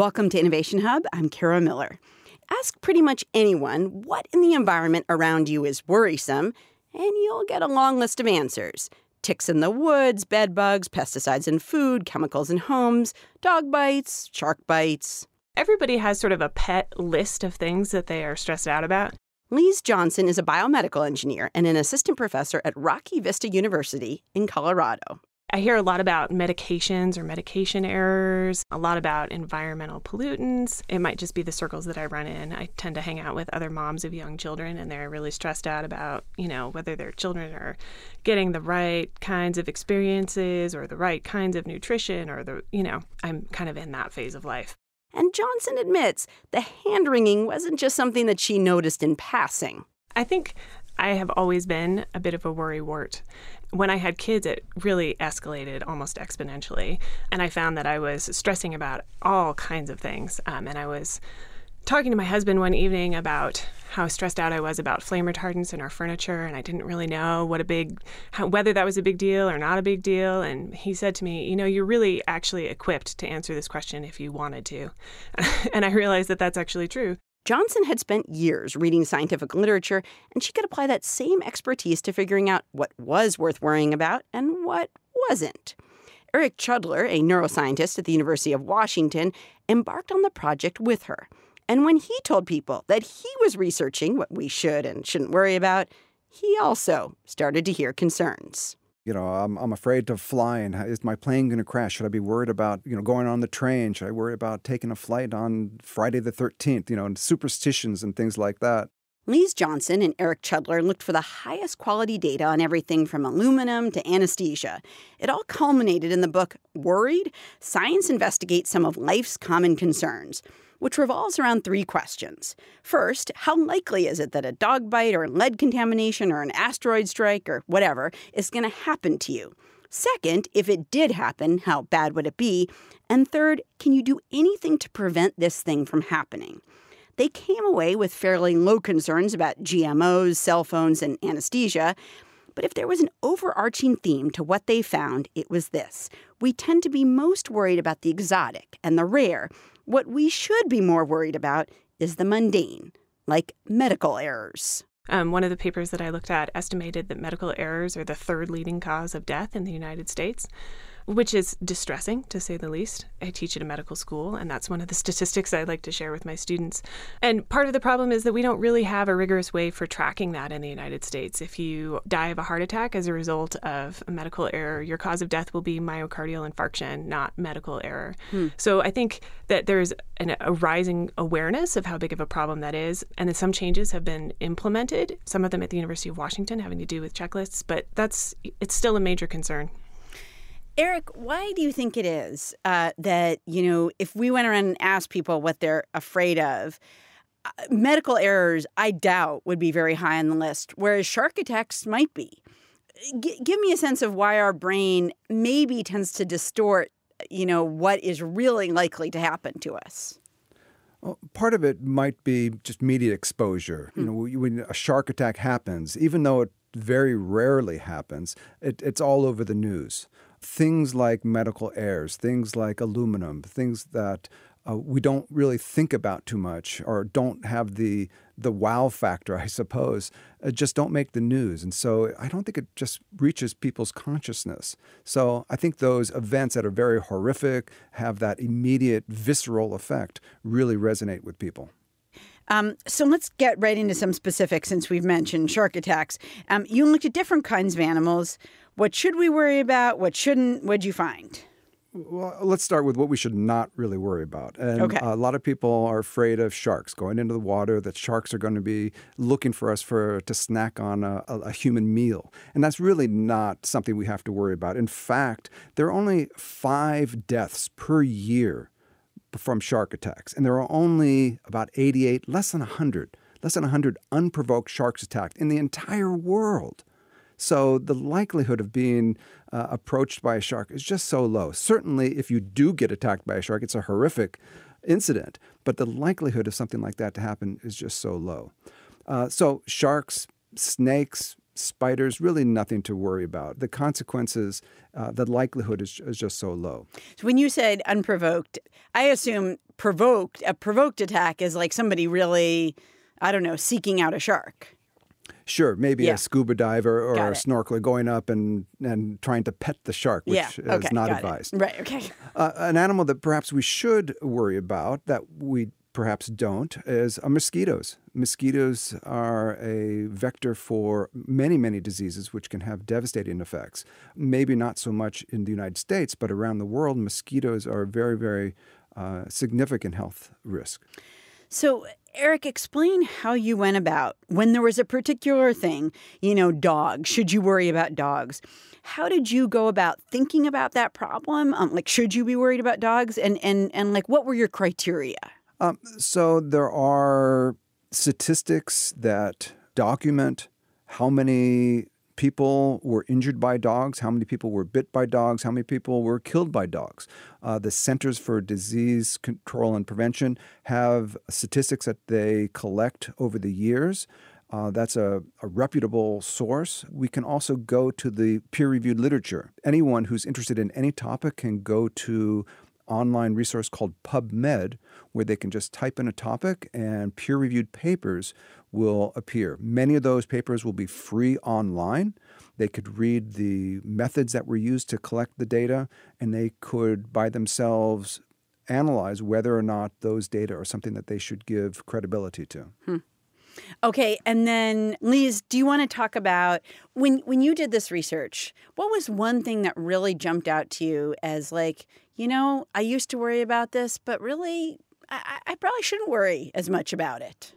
Welcome to Innovation Hub. I'm Kara Miller. Ask pretty much anyone what in the environment around you is worrisome, and you'll get a long list of answers. Ticks in the woods, bed bugs, pesticides in food, chemicals in homes, dog bites, shark bites. Everybody has sort of a pet list of things that they are stressed out about. Lise Johnson is a biomedical engineer and an assistant professor at Rocky Vista University in Colorado. I hear a lot about medications or medication errors, a lot about environmental pollutants. It might just be the circles that I run in. I tend to hang out with other moms of young children, and they're really stressed out about, you know, whether their children are getting the right kinds of experiences or the right kinds of nutrition or the, you know, I'm kind of in that phase of life. And Johnson admits the hand wringing wasn't just something that she noticed in passing. I think I have always been a bit of a worry wart. When I had kids, it really escalated almost exponentially. And I found that I was stressing about all kinds of things. Um, and I was talking to my husband one evening about how stressed out I was about flame retardants in our furniture, and I didn't really know what a big, how, whether that was a big deal or not a big deal. And he said to me, "You know, you're really actually equipped to answer this question if you wanted to," and I realized that that's actually true. Johnson had spent years reading scientific literature, and she could apply that same expertise to figuring out what was worth worrying about and what wasn't. Eric Chudler, a neuroscientist at the University of Washington, embarked on the project with her. And when he told people that he was researching what we should and shouldn't worry about, he also started to hear concerns you know, I'm, I'm afraid to fly and is my plane going to crash? Should I be worried about, you know, going on the train? Should I worry about taking a flight on Friday the 13th, you know, and superstitions and things like that? Lise Johnson and Eric Chudler looked for the highest quality data on everything from aluminum to anesthesia. It all culminated in the book Worried Science Investigates Some of Life's Common Concerns which revolves around three questions. First, how likely is it that a dog bite or lead contamination or an asteroid strike or whatever is going to happen to you? Second, if it did happen, how bad would it be? And third, can you do anything to prevent this thing from happening? They came away with fairly low concerns about GMOs, cell phones, and anesthesia. But if there was an overarching theme to what they found, it was this. We tend to be most worried about the exotic and the rare, what we should be more worried about is the mundane, like medical errors. Um, one of the papers that I looked at estimated that medical errors are the third leading cause of death in the United States which is distressing to say the least. I teach at a medical school, and that's one of the statistics I like to share with my students. And part of the problem is that we don't really have a rigorous way for tracking that in the United States. If you die of a heart attack as a result of a medical error, your cause of death will be myocardial infarction, not medical error. Hmm. So I think that there's an, a rising awareness of how big of a problem that is, and that some changes have been implemented. Some of them at the University of Washington having to do with checklists, but that's it's still a major concern. Eric, why do you think it is uh, that, you know, if we went around and asked people what they're afraid of, uh, medical errors, I doubt, would be very high on the list, whereas shark attacks might be? G- give me a sense of why our brain maybe tends to distort, you know, what is really likely to happen to us. Well, part of it might be just media exposure. Hmm. You know, when a shark attack happens, even though it very rarely happens, it, it's all over the news things like medical errors, things like aluminum, things that uh, we don't really think about too much or don't have the the wow factor, I suppose, uh, just don't make the news. And so I don't think it just reaches people's consciousness. So I think those events that are very horrific, have that immediate visceral effect, really resonate with people. Um, so let's get right into some specifics since we've mentioned shark attacks. Um, you looked at different kinds of animals. What should we worry about? What shouldn't? What'd you find? Well, let's start with what we should not really worry about. And okay. a lot of people are afraid of sharks going into the water, that sharks are going to be looking for us for to snack on a, a, human meal. And that's really not something we have to worry about. In fact, there are only five deaths per year from shark attacks. And there are only about 88, less than 100, less than 100 unprovoked sharks attacked in the entire world. So the likelihood of being uh, approached by a shark is just so low. Certainly, if you do get attacked by a shark, it's a horrific incident, but the likelihood of something like that to happen is just so low. Uh, so, sharks, snakes, spiders, really nothing to worry about. The consequences, uh, the likelihood is, is just so low. So when you said unprovoked, I assume provoked, a provoked attack is like somebody really, I don't know, seeking out a shark. Sure, maybe yeah. a scuba diver or a snorkeler going up and, and trying to pet the shark, which yeah. okay. is not advised. It. Right, okay. Uh, an animal that perhaps we should worry about that we perhaps don't is uh, mosquitoes. Mosquitoes are a vector for many, many diseases which can have devastating effects. Maybe not so much in the United States, but around the world, mosquitoes are a very, very uh, significant health risk. So, Eric, explain how you went about when there was a particular thing, you know, dogs. Should you worry about dogs? How did you go about thinking about that problem? Um, like, should you be worried about dogs? And, and, and like, what were your criteria? Um, so there are statistics that document how many people were injured by dogs, how many people were bit by dogs, how many people were killed by dogs. Uh, the Centers for Disease Control and Prevention have statistics that they collect over the years. Uh, that's a, a, reputable source. We can also go to the peer reviewed literature. Anyone who's interested in any topic can go to online resource called PubMed, where they can just type in a topic and peer reviewed papers will appear. Many of those papers will be free online. They could read the methods that were used to collect the data, and they could by themselves analyze whether or not those data are something that they should give credibility to. Hmm. Okay, and then Liz, do you want to talk about when when you did this research? What was one thing that really jumped out to you as like, you know, I used to worry about this, but really, I, I probably shouldn't worry as much about it.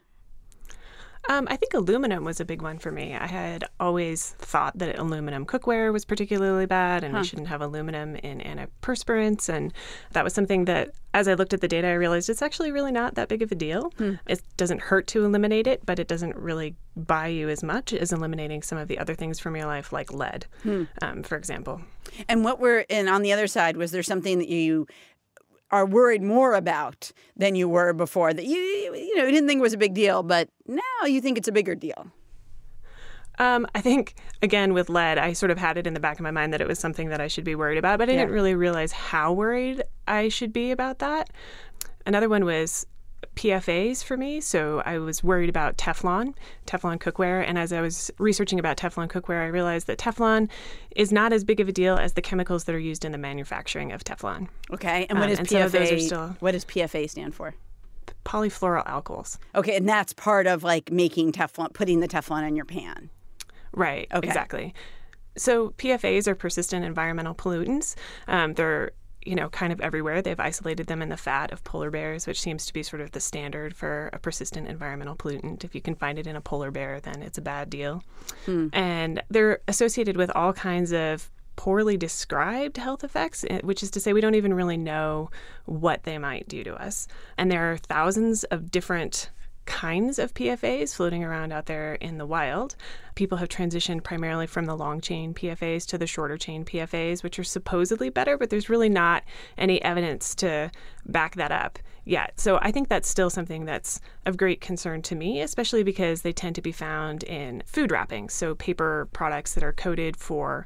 Um, I think aluminum was a big one for me. I had always thought that aluminum cookware was particularly bad and huh. we shouldn't have aluminum in antiperspirants. And that was something that, as I looked at the data, I realized it's actually really not that big of a deal. Hmm. It doesn't hurt to eliminate it, but it doesn't really buy you as much as eliminating some of the other things from your life, like lead, hmm. um, for example. And what were, and on the other side, was there something that you are worried more about than you were before that you you know you didn't think was a big deal, but now you think it's a bigger deal. Um, I think again with lead, I sort of had it in the back of my mind that it was something that I should be worried about, but I yeah. didn't really realize how worried I should be about that. Another one was PFAs for me. So I was worried about Teflon, Teflon cookware. And as I was researching about Teflon cookware, I realized that Teflon is not as big of a deal as the chemicals that are used in the manufacturing of Teflon. Okay. And what um, does PFA? Still, what does PFA stand for? Polyfluoroalkyls. Okay, and that's part of like making Teflon, putting the Teflon in your pan. Right. Okay. Exactly. So PFAs are persistent environmental pollutants. Um, they're you know, kind of everywhere. They've isolated them in the fat of polar bears, which seems to be sort of the standard for a persistent environmental pollutant. If you can find it in a polar bear, then it's a bad deal. Hmm. And they're associated with all kinds of poorly described health effects, eh, which is to say, we don't even really know what they might do to us. And there are thousands of different kinds of PFAs floating around out there in the wild. People have transitioned primarily from the long chain PFAs to the shorter chain PFAs, which are supposedly better, but there's really not any evidence to back that up yet. So I think that's still something that's of great concern to me, especially because they tend to be found in food wrappings, so paper products that are coated for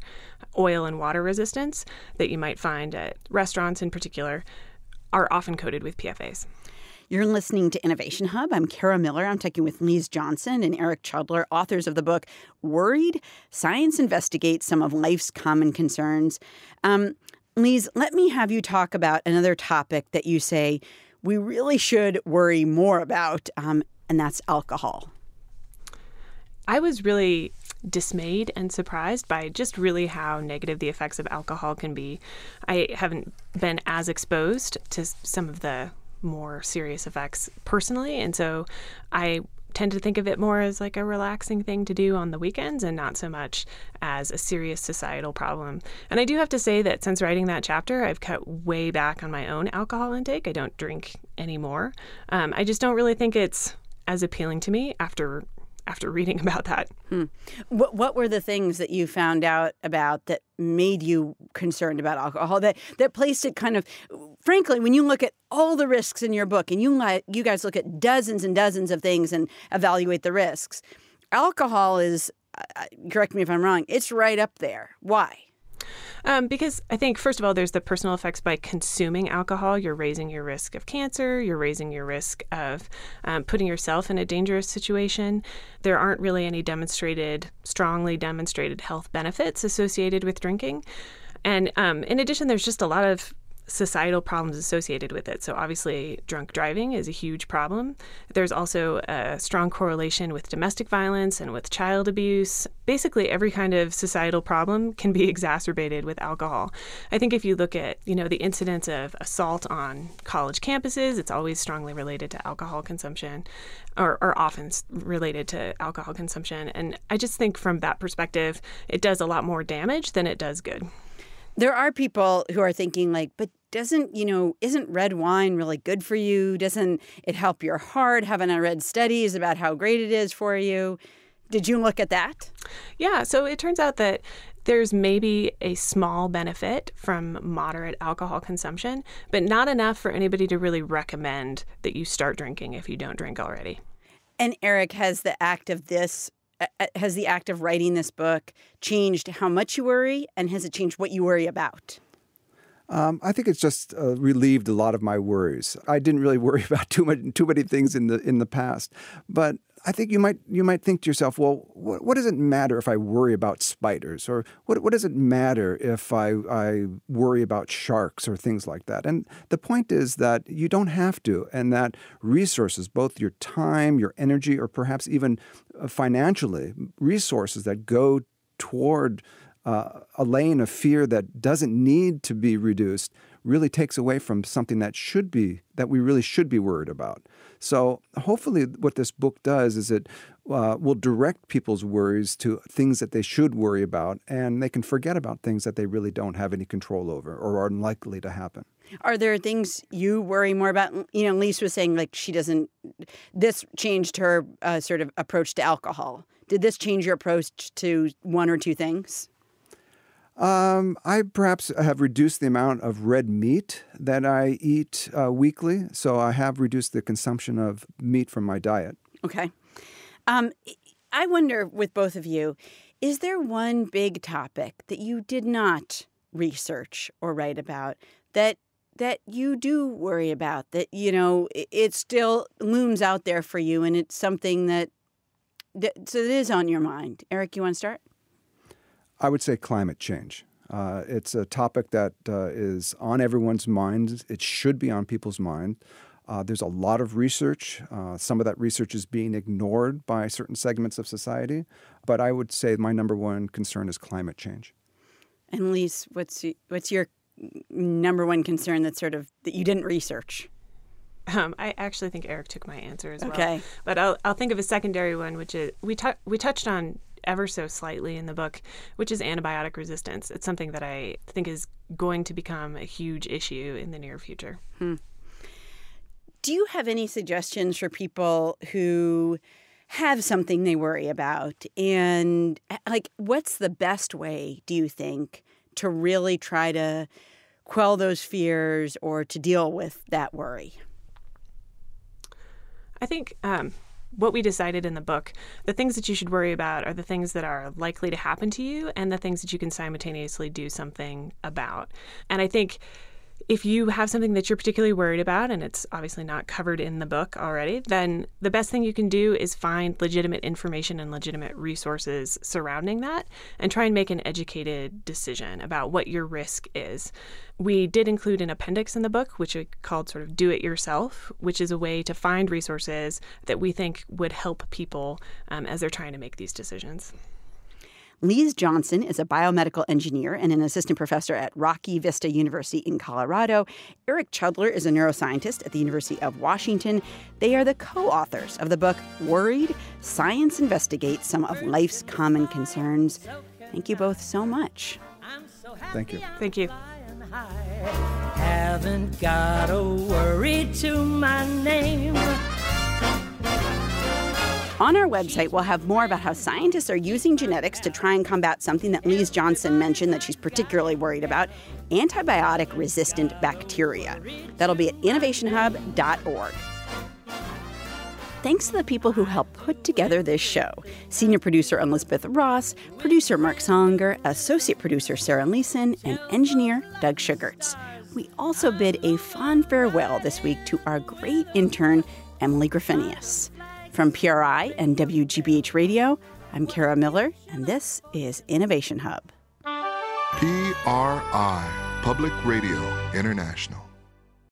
oil and water resistance that you might find at restaurants in particular are often coated with PFAs. You're listening to Innovation Hub. I'm Kara Miller. I'm talking with Lise Johnson and Eric Chudler, authors of the book Worried Science Investigates Some of Life's Common Concerns. Um, Lise, let me have you talk about another topic that you say we really should worry more about, um, and that's alcohol. I was really dismayed and surprised by just really how negative the effects of alcohol can be. I haven't been as exposed to some of the more serious effects personally. And so I tend to think of it more as like a relaxing thing to do on the weekends and not so much as a serious societal problem. And I do have to say that since writing that chapter, I've cut way back on my own alcohol intake. I don't drink anymore. Um, I just don't really think it's as appealing to me after after reading about that. Hmm. What, what were the things that you found out about that made you concerned about alcohol? That that placed it kind of, frankly, when you look at all the risks in your book, and you you guys look at dozens and dozens of things and evaluate the risks, alcohol is correct me if I'm wrong, it's right up there. Why? Um, because I think, first of all, there's the personal effects by consuming alcohol. You're raising your risk of cancer, you're raising your risk of um, putting yourself in a dangerous situation. There aren't really any demonstrated, strongly demonstrated health benefits associated with drinking. And um, in addition, there's just a lot of societal problems associated with it. So, obviously, drunk driving is a huge problem. There's also a strong correlation with domestic violence and with child abuse. Basically, every kind of societal problem can be exacerbated with alcohol. I think if you look at, you know, the incidence of assault on college campuses, it's always strongly related to alcohol consumption or, or often related to alcohol consumption. And I just think from that perspective, it does a lot more damage than it does good there are people who are thinking like but doesn't you know isn't red wine really good for you? Doesn't it help your heart? Haven't i read studies about how great it is for you? Did you look at that? Yeah so it turns out that there's maybe a small benefit from moderate alcohol consumption but not enough for anybody to really recommend that you start drinking if you don't drink already. And eric has the act of this has the act of writing this book changed how much you worry and has it changed what you worry about um, I think it's just uh, relieved a lot of my worries. I didn't really worry about too much, too many things in the in the past, but I think you might you might think to yourself, well, what, what does it matter if I worry about spiders, or what what does it matter if I I worry about sharks or things like that? And the point is that you don't have to, and that resources, both your time, your energy, or perhaps even uh, financially, resources that go toward uh, a lane of fear that doesn't need to be reduced really takes away from something that should be that we really should be worried about. So hopefully, what this book does is it uh, will direct people's worries to things that they should worry about, and they can forget about things that they really don't have any control over or are unlikely to happen. Are there things you worry more about? You know, Lise was saying like she doesn't. This changed her uh, sort of approach to alcohol. Did this change your approach to one or two things? Um, I perhaps have reduced the amount of red meat that I eat uh, weekly, so I have reduced the consumption of meat from my diet. Okay. Um, I wonder with both of you, is there one big topic that you did not research or write about that that you do worry about that you know it still looms out there for you and it's something that, that so it is on your mind eric you want to start I would say climate change. Uh, it's a topic that uh, is on everyone's mind. It should be on people's mind. Uh, there's a lot of research. Uh, some of that research is being ignored by certain segments of society. But I would say my number one concern is climate change. And Lise, what's what's your number one concern that sort of that you didn't research? Um, I actually think Eric took my answer as well. Okay, but I'll I'll think of a secondary one, which is we t- we touched on ever so slightly in the book, which is antibiotic resistance. It's something that I think is going to become a huge issue in the near future. Hmm. Do you have any suggestions for people who have something they worry about? And, like, what's the best way, do you think, to really try to quell those fears or to deal with that worry? I think um, what we decided in the book, the things that you should worry about are the things that are likely to happen to you and the things that you can simultaneously do something about. And I think if you have something that you're particularly worried about and it's obviously not covered in the book already, then the best thing you can do is find legitimate information and legitimate resources surrounding that and try and make an educated decision about what your risk is. We did include an appendix in the book, which we called sort of Do It Yourself, which is a way to find resources that we think would help people um, as they're trying to make these decisions. Lise Johnson is a biomedical engineer and an assistant professor at Rocky Vista University in Colorado. Eric Chudler is a neuroscientist at the University of Washington. They are the co authors of the book Worried Science Investigates Some of Life's Common Concerns. Thank you both so much. Thank you. Thank you. Haven't got a worry to my name. On our website, we'll have more about how scientists are using genetics to try and combat something that Lise Johnson mentioned that she's particularly worried about antibiotic resistant bacteria. That'll be at innovationhub.org. thanks to the people who helped put together this show senior producer Elizabeth Ross, producer Marc Sollinger, associate producer Sarah Leeson, and engineer Doug Sugarts. We also bid a fond farewell this week to our great intern, Emily Griffinius. From PRI and WGBH Radio, I'm Kara Miller, and this is Innovation Hub. PRI, Public Radio International.